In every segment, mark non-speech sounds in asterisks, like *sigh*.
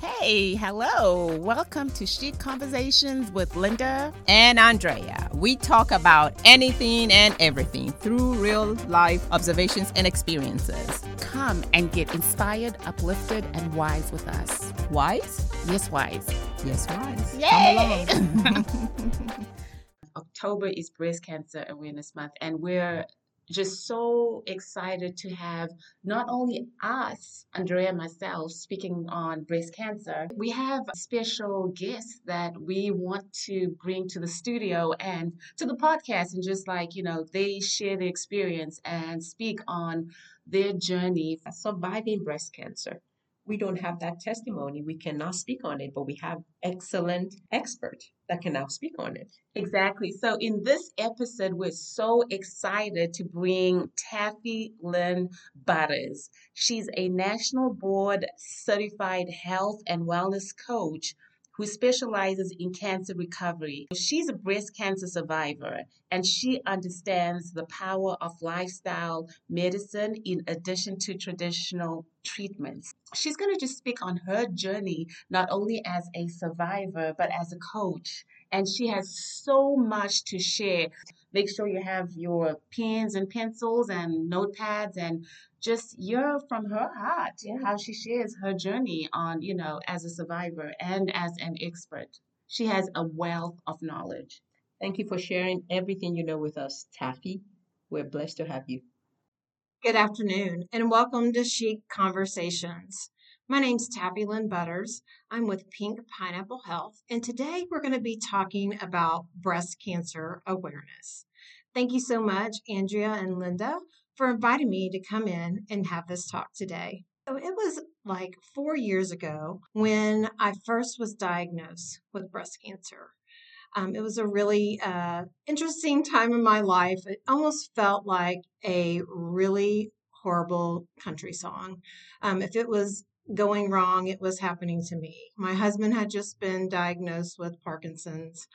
Hey, hello. Welcome to Chic Conversations with Linda. and Andrea. We talk about anything and everything through real life observations and experiences. Come and get inspired, uplifted, and wise with us. Wise? Yes, wise. Yes, wise. Yay! Come along. *laughs* *laughs* October is Breast Cancer Awareness Month, and we're just so excited to have not only us, Andrea and myself, speaking on breast cancer, we have special guests that we want to bring to the studio and to the podcast, and just like, you know, they share their experience and speak on their journey. surviving breast cancer. We don't have that testimony. We cannot speak on it, but we have excellent expert that can now speak on it. Exactly. So, in this episode, we're so excited to bring Taffie Lynn Butters. She's a national board certified health and wellness coach who specializes in cancer recovery. She's a breast cancer survivor and she understands the power of lifestyle medicine in addition to traditional treatments. She's going to just speak on her journey, not only as a survivor, but as a coach and she has so much to share. Make sure you have your pens and pencils and notepads and just hear from her heart how she shares her journey on, you know, as a survivor and as an expert. She has a wealth of knowledge. Thank you for sharing everything you know with us, Taffie. We're blessed to have you. Good afternoon and welcome to Chic Conversations. My name's Taffie Lynn Butters. I'm with Pink Pineapple Health, and today we're going to be talking about breast cancer awareness. Thank you so much, Andrea and Linda, for inviting me to come in and have this talk today. So it was like four years ago when I first was diagnosed with breast cancer. Um, it was a really uh, interesting time in my life. It almost felt like a really horrible country song. Um, if it was going wrong, it was happening to me. My husband had just been diagnosed with Parkinson's.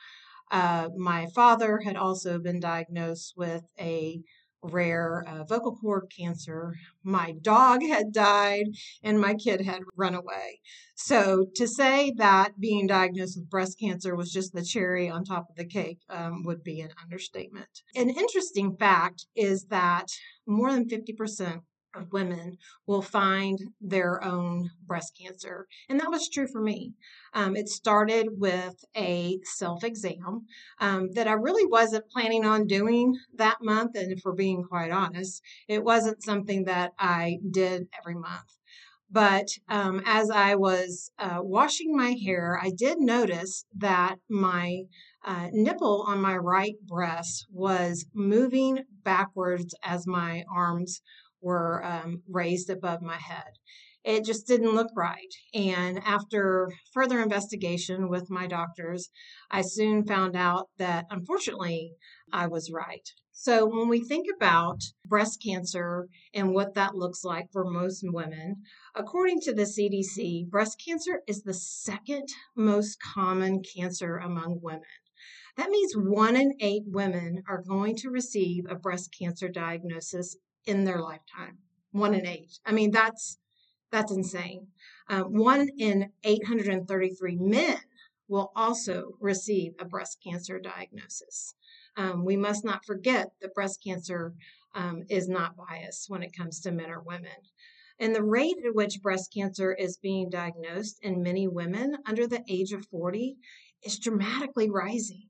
Uh, my father had also been diagnosed with a rare uh, vocal cord cancer. My dog had died, and my kid had run away. So, to say that being diagnosed with breast cancer was just the cherry on top of the cake um, would be an understatement. An interesting fact is that more than 50% of women will find their own breast cancer. And that was true for me. Um, it started with a self exam um, that I really wasn't planning on doing that month. And if we're being quite honest, it wasn't something that I did every month. But um, as I was uh, washing my hair, I did notice that my uh, nipple on my right breast was moving backwards as my arms were um, raised above my head. It just didn't look right. And after further investigation with my doctors, I soon found out that unfortunately I was right. So, when we think about breast cancer and what that looks like for most women, according to the CDC, breast cancer is the second most common cancer among women. That means one in eight women are going to receive a breast cancer diagnosis in their lifetime. One in eight. I mean, that's that's insane. Um, one in 833 men will also receive a breast cancer diagnosis. Um, we must not forget that breast cancer um, is not biased when it comes to men or women. And the rate at which breast cancer is being diagnosed in many women under the age of 40 is dramatically rising.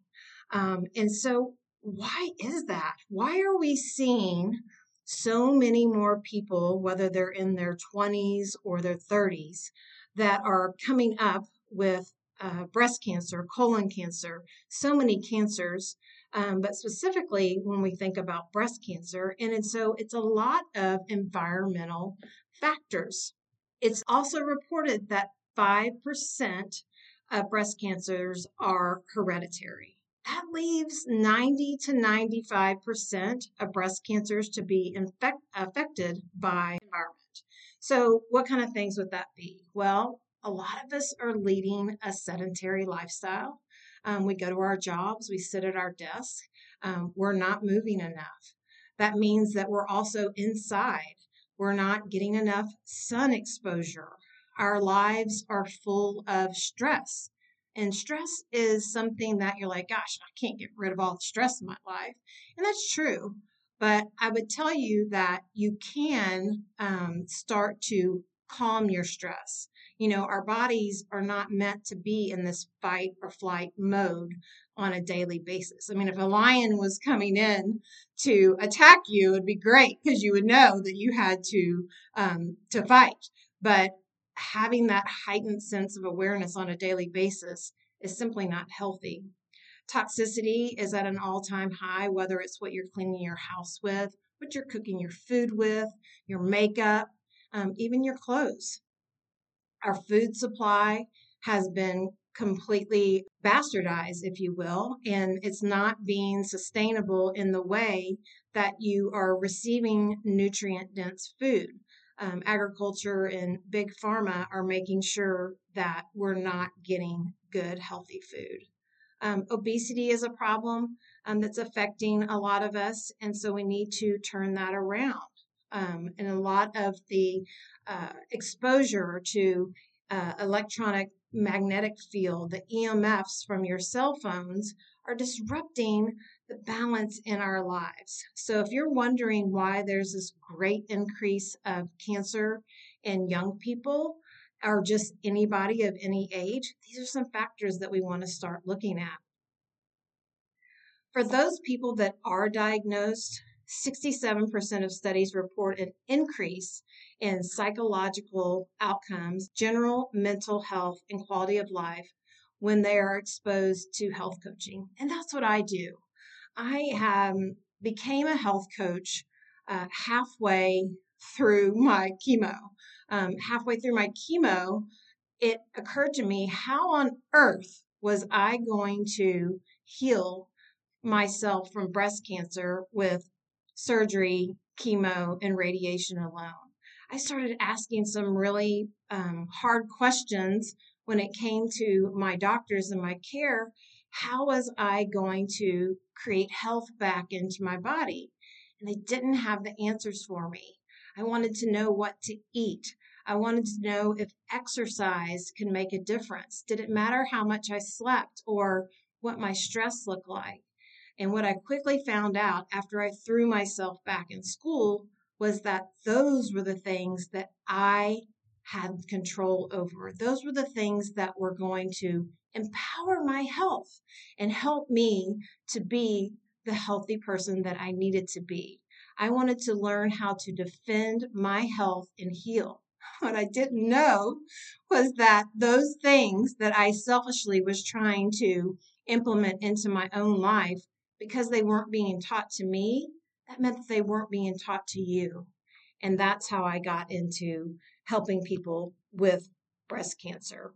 Um, and so, why is that? Why are we seeing so many more people, whether they're in their 20s or their 30s, that are coming up with uh, breast cancer, colon cancer, so many cancers, um, but specifically when we think about breast cancer. And, and so it's a lot of environmental factors. It's also reported that 5% of breast cancers are hereditary that leaves 90 to 95% of breast cancers to be infect, affected by environment. So, what kind of things would that be? Well, a lot of us are leading a sedentary lifestyle. Um, we go to our jobs, we sit at our desk, um, we're not moving enough. That means that we're also inside. We're not getting enough sun exposure. our lives are full of stress. And stress is something that you're like, gosh, I can't get rid of all the stress in my life. And that's true. But I would tell you that you can um, start to calm your stress. You know, our bodies are not meant to be in this fight or flight mode on a daily basis. I mean, if a lion was coming in to attack you, it'd be great because you would know that you had to um, to fight. But having that heightened sense of awareness on a daily basis is simply not healthy. Toxicity is at an all-time high, whether it's what you're cleaning your house with, what you're cooking your food with, your makeup, um, even your clothes. Our food supply has been completely bastardized, if you will, and it's not being sustainable in the way that you are receiving nutrient dense food. Um, agriculture and big pharma are making sure that we're not getting good, healthy food. Um, obesity is a problem um, that's affecting a lot of us, and so we need to turn that around. Um, and a lot of the uh, exposure to uh, electronic magnetic field, the EMFs from your cell phones, are disrupting the balance in our lives. So, if you're wondering why there's this great increase of cancer in young people, or just anybody of any age, these are some factors that we want to start looking at. For those people that are diagnosed, 67% of studies report an increase in psychological outcomes, general mental health, and quality of life when they are exposed to health coaching. And that's what I do. I um, became a health coach uh, halfway through *laughs* my chemo. Um, halfway through my chemo, it occurred to me how on earth was I going to heal myself from breast cancer with surgery, chemo, and radiation alone. I started asking some really um, hard questions when it came to my doctors and my care. How was I going to create health back into my body? And they didn't have the answers for me. I wanted to know what to eat. I wanted to know if exercise can make a difference. Did it matter how much I slept or what my stress looked like? And what I quickly found out after I threw myself back in school was that those were the things that I had control over. Those were the things that were going to empower my health and help me to be the healthy person that I needed to be. I wanted to learn how to defend my health and heal. *laughs* What I didn't know was that those things that I selfishly was trying to implement into my own life because they weren't being taught to me, that meant that they weren't being taught to you. And that's how I got into helping people with breast cancer.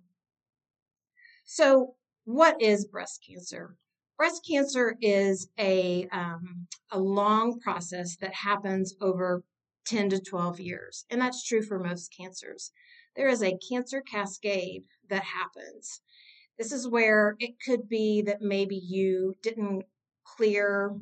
So, what is breast cancer? Breast cancer is a, um, a long process that happens over 10 to 12 years, and that's true for most cancers. There is a cancer cascade that happens. This is where it could be that maybe you didn't clear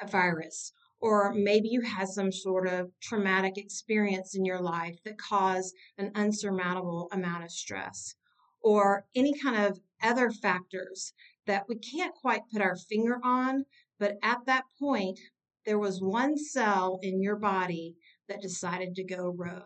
a virus, or maybe you had some sort of traumatic experience in your life that caused an unsurmountable amount of stress, or any kind of other factors that we can't quite put our finger on, but at that point, there was one cell in your body that decided to go rogue.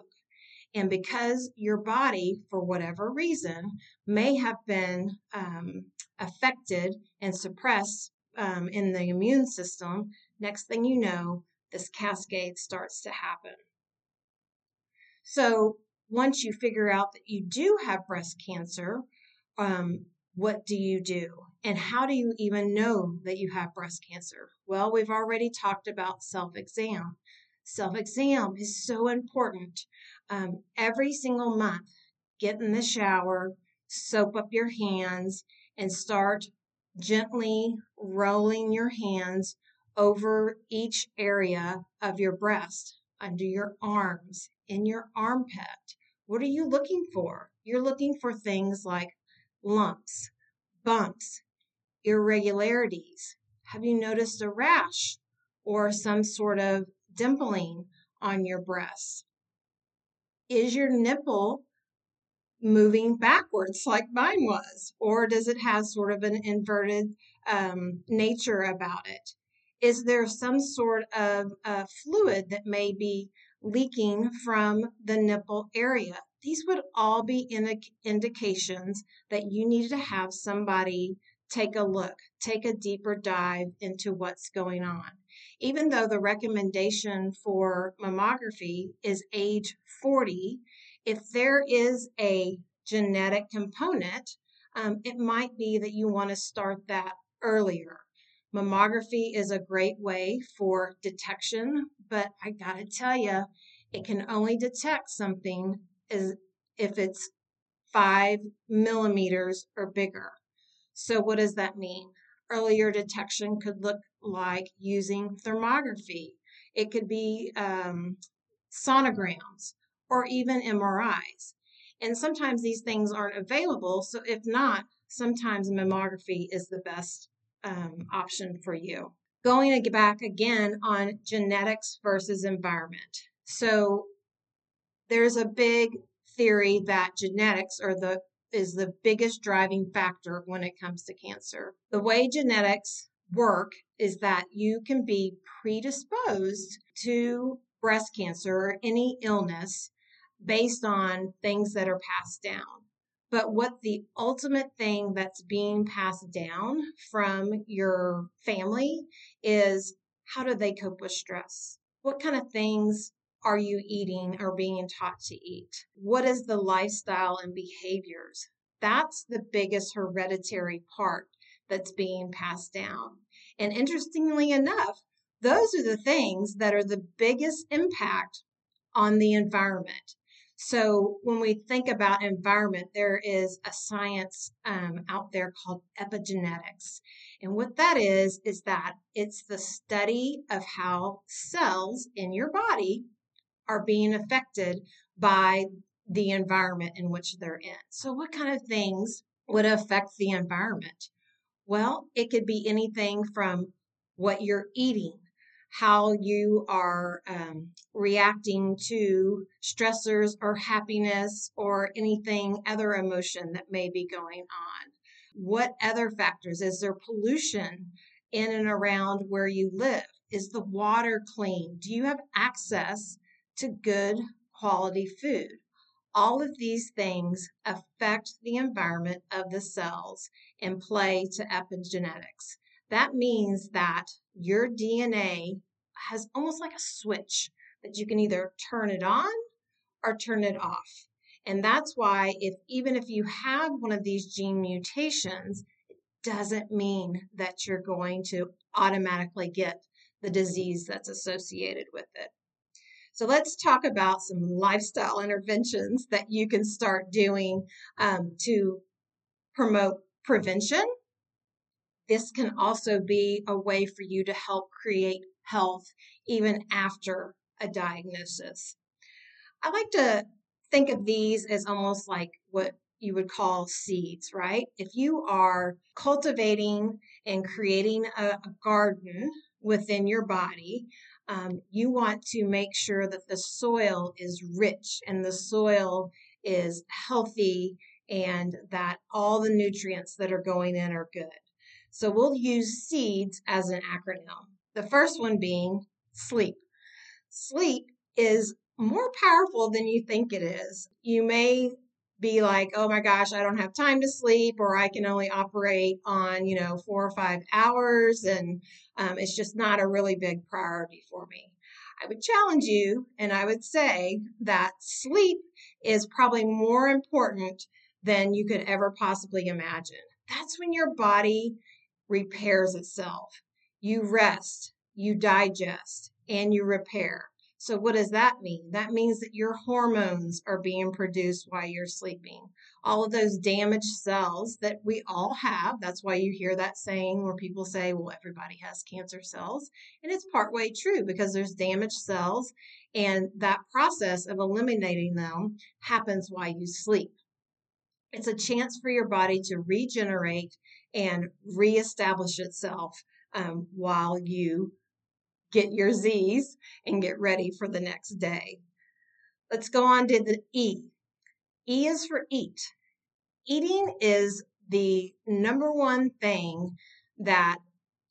And because your body, for whatever reason, may have been um, affected and suppressed um, in the immune system, next thing you know, this cascade starts to happen. So once you figure out that you do have breast cancer, um, what do you do? And how do you even know that you have breast cancer? Well, we've already talked about self exam. Self exam is so important. Um, every single month, get in the shower, soap up your hands, and start gently rolling your hands over each area of your breast, under your arms, in your armpit. What are you looking for? You're looking for things like lumps, bumps, irregularities. Have you noticed a rash or some sort of dimpling on your breast? Is your nipple moving backwards like mine was? Or does it have sort of an inverted um, nature about it? Is there some sort of uh, fluid that may be leaking from the nipple area? These would all be indi- indications that you need to have somebody take a look, take a deeper dive into what's going on. Even though the recommendation for mammography is age 40, if there is a genetic component, um, it might be that you want to start that earlier. Mammography is a great way for detection, but I got to tell you, it can only detect something is if it's five millimeters or bigger. So, what does that mean? Earlier detection could look like using thermography, it could be um, sonograms, or even MRIs. And sometimes these things aren't available. So, if not, sometimes mammography is the best um, option for you. Going back again on genetics versus environment. So, there's a big theory that genetics are the is the biggest driving factor when it comes to cancer. The way genetics work is that you can be predisposed to breast cancer or any illness based on things that are passed down. But what the ultimate thing that's being passed down from your family is how do they cope with stress? What kind of things are you eating or being taught to eat? What is the lifestyle and behaviors? That's the biggest hereditary part that's being passed down. And interestingly enough, those are the things that are the biggest impact on the environment. So when we think about environment, there is a science um, out there called epigenetics. And what that is, is that it's the study of how cells in your body are being affected by the environment in which they're in. So, what kind of things would affect the environment? Well, it could be anything from what you're eating, how you are um, reacting to stressors or happiness or anything other emotion that may be going on. What other factors? Is there pollution in and around where you live? Is the water clean? Do you have access to good quality food. All of these things affect the environment of the cells and play to epigenetics. That means that your DNA has almost like a switch that you can either turn it on or turn it off. And that's why if even if you have one of these gene mutations, it doesn't mean that you're going to automatically get the disease that's associated with it. So let's talk about some lifestyle interventions that you can start doing um, to promote prevention. This can also be a way for you to help create health even after a diagnosis. I like to think of these as almost like what you would call seeds, right? If you are cultivating and creating a, garden within your body, um, you want to make sure that the soil is rich and the soil is healthy and that all the nutrients that are going in are good. So we'll use seeds as an acronym. The first one being sleep. Sleep is more powerful than you think it is. You may be like, oh my gosh, I don't have time to sleep, or I can only operate on, you know, four or five hours, and um, it's just not a really big priority for me. I would challenge you and I would say that sleep is probably more important than you could ever possibly imagine. That's when your body repairs itself. You rest, you digest, and you repair. So, what does that mean? That means that your hormones are being produced while you're sleeping. All of those damaged cells that we all have, that's why you hear that saying where people say, well, everybody has cancer cells. And it's partway true because there's damaged cells, and that process of eliminating them happens while you sleep. It's a chance for your body to regenerate and reestablish itself um, while you get your Z's and get ready for the next day. Let's go on to the E. E is for eat. Eating is the number one thing that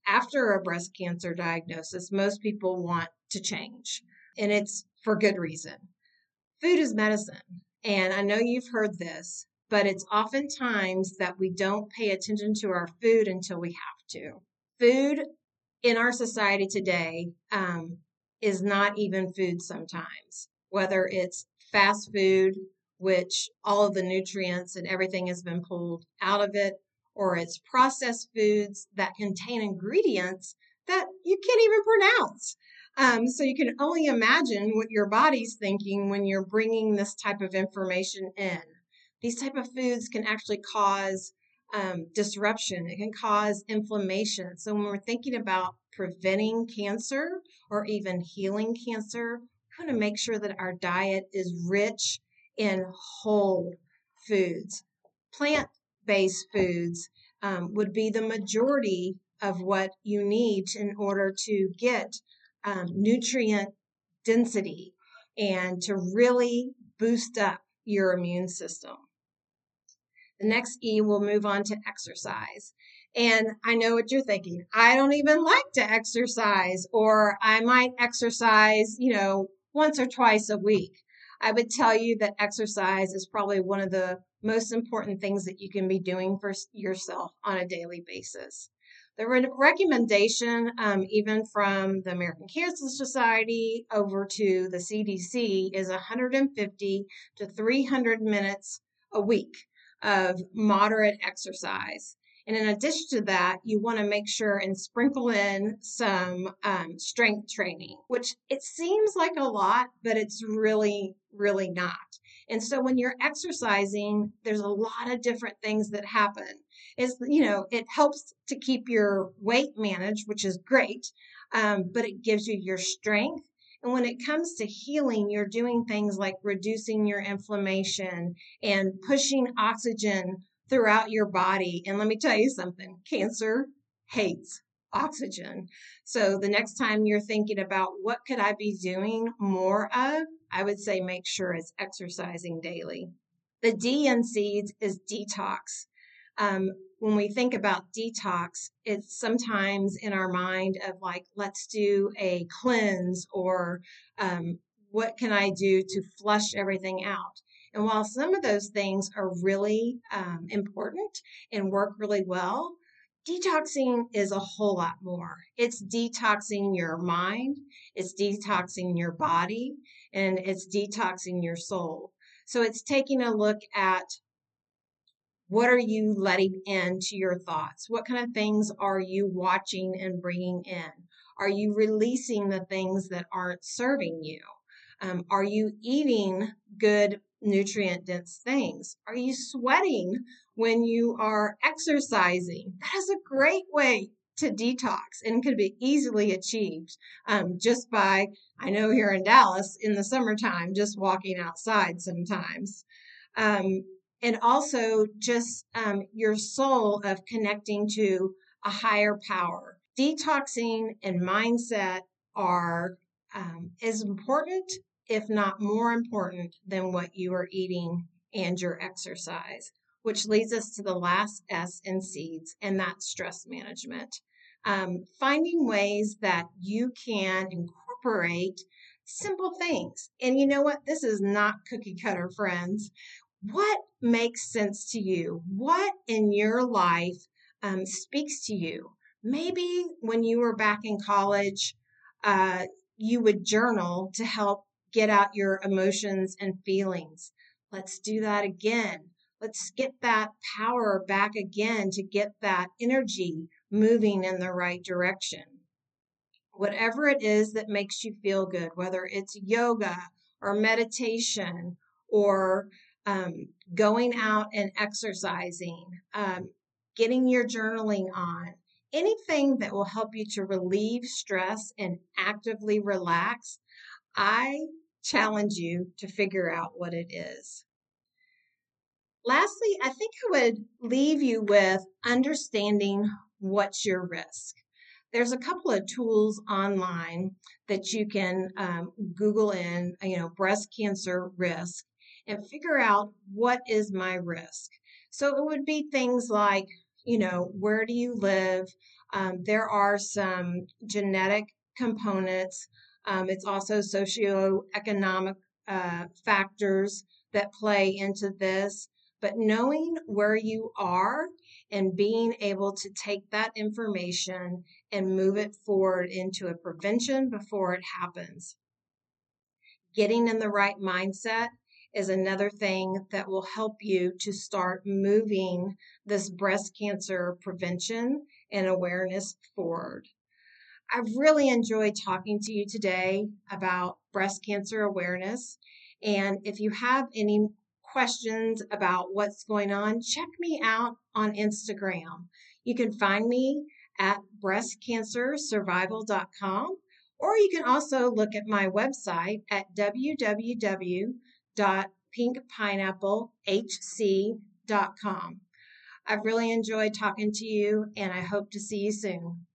after a breast cancer diagnosis, most people want to change, and it's for good reason. Food is medicine, and I know you've heard this, but it's oftentimes that we don't pay attention to our food until we have to. Food in our society today um, is not even food sometimes, whether it's fast food, which all of the nutrients and everything has been pulled out of it, or it's processed foods that contain ingredients that you can't even pronounce. Um, so you can only imagine what your body's thinking when you're bringing this type of information in. These type of foods can actually cause um, disruption. It can cause inflammation. So when we're thinking about preventing cancer or even healing cancer, we want to make sure that our diet is rich in whole foods. Plant based foods um, would be the majority of what you need in order to get um, nutrient density and to really boost up your immune system. The next E will move on to exercise. And I know what you're thinking. I don't even like to exercise, or I might exercise, you know, once or twice a week. I would tell you that exercise is probably one of the most important things that you can be doing for yourself on a daily basis. The re- recommendation, um, even from the American Cancer Society over to the CDC, is 150 to 300 minutes a week of moderate exercise. And in addition to that, you want to make sure and sprinkle in some um, strength training, which it seems like a lot, but it's really, really not. And so when you're exercising, there's a lot of different things that happen. Is you know, it helps to keep your weight managed, which is great, um, but it gives you your strength and when it comes to healing, you're doing things like reducing your inflammation and pushing oxygen throughout your body. And let me tell you something cancer hates oxygen. So the next time you're thinking about what could I be doing more of, I would say make sure it's exercising daily. The D in seeds is detox. Um, when we think about detox, it's sometimes in our mind of like, let's do a cleanse or um, what can I do to flush everything out? And while some of those things are really um, important and work really well, detoxing is a whole lot more. It's detoxing your mind, it's detoxing your body, and it's detoxing your soul. So it's taking a look at what are you letting into your thoughts? What kind of things are you watching and bringing in? Are you releasing the things that aren't serving you? Um, are you eating good, nutrient dense things? Are you sweating when you are exercising? That is a great way to detox and could be easily achieved um, just by, I know here in Dallas in the summertime, just walking outside sometimes. Um, and also just um, your soul of connecting to a higher power. Detoxing and mindset are um, as important, if not more important, than what you are eating and your exercise, which leads us to the last S in seeds, and that's stress management. Um, finding ways that you can incorporate simple things. And you know what? This is not cookie cutter, friends what makes sense to you? What in your life um, speaks to you? Maybe when you were back in college, uh, you would journal to help get out your emotions and feelings. Let's do that again. Let's get that power back again to get that energy moving in the right direction. Whatever it is that makes you feel good, whether it's yoga or meditation or um, going out and exercising, um, getting your journaling on, anything that will help you to relieve stress and actively relax, I challenge you to figure out what it is. Lastly, I think I would leave you with understanding what's your risk. There's a couple of tools online that you can um, Google in, you know, breast cancer risk, and figure out what is my risk. So it would be things like, you know, where do you live? Um, there are some genetic components. Um, it's also socioeconomic uh, factors that play into this. But knowing where you are and being able to take that information and move it forward into a prevention before it happens. Getting in the right mindset is another thing that will help you to start moving this breast cancer prevention and awareness forward. I've really enjoyed talking to you today about breast cancer awareness. And if you have any questions about what's going on, check me out on Instagram. You can find me at breastcancersurvival.com, or you can also look at my website at www.pinkpineapplehc.com. I've really enjoyed talking to you, and I hope to see you soon.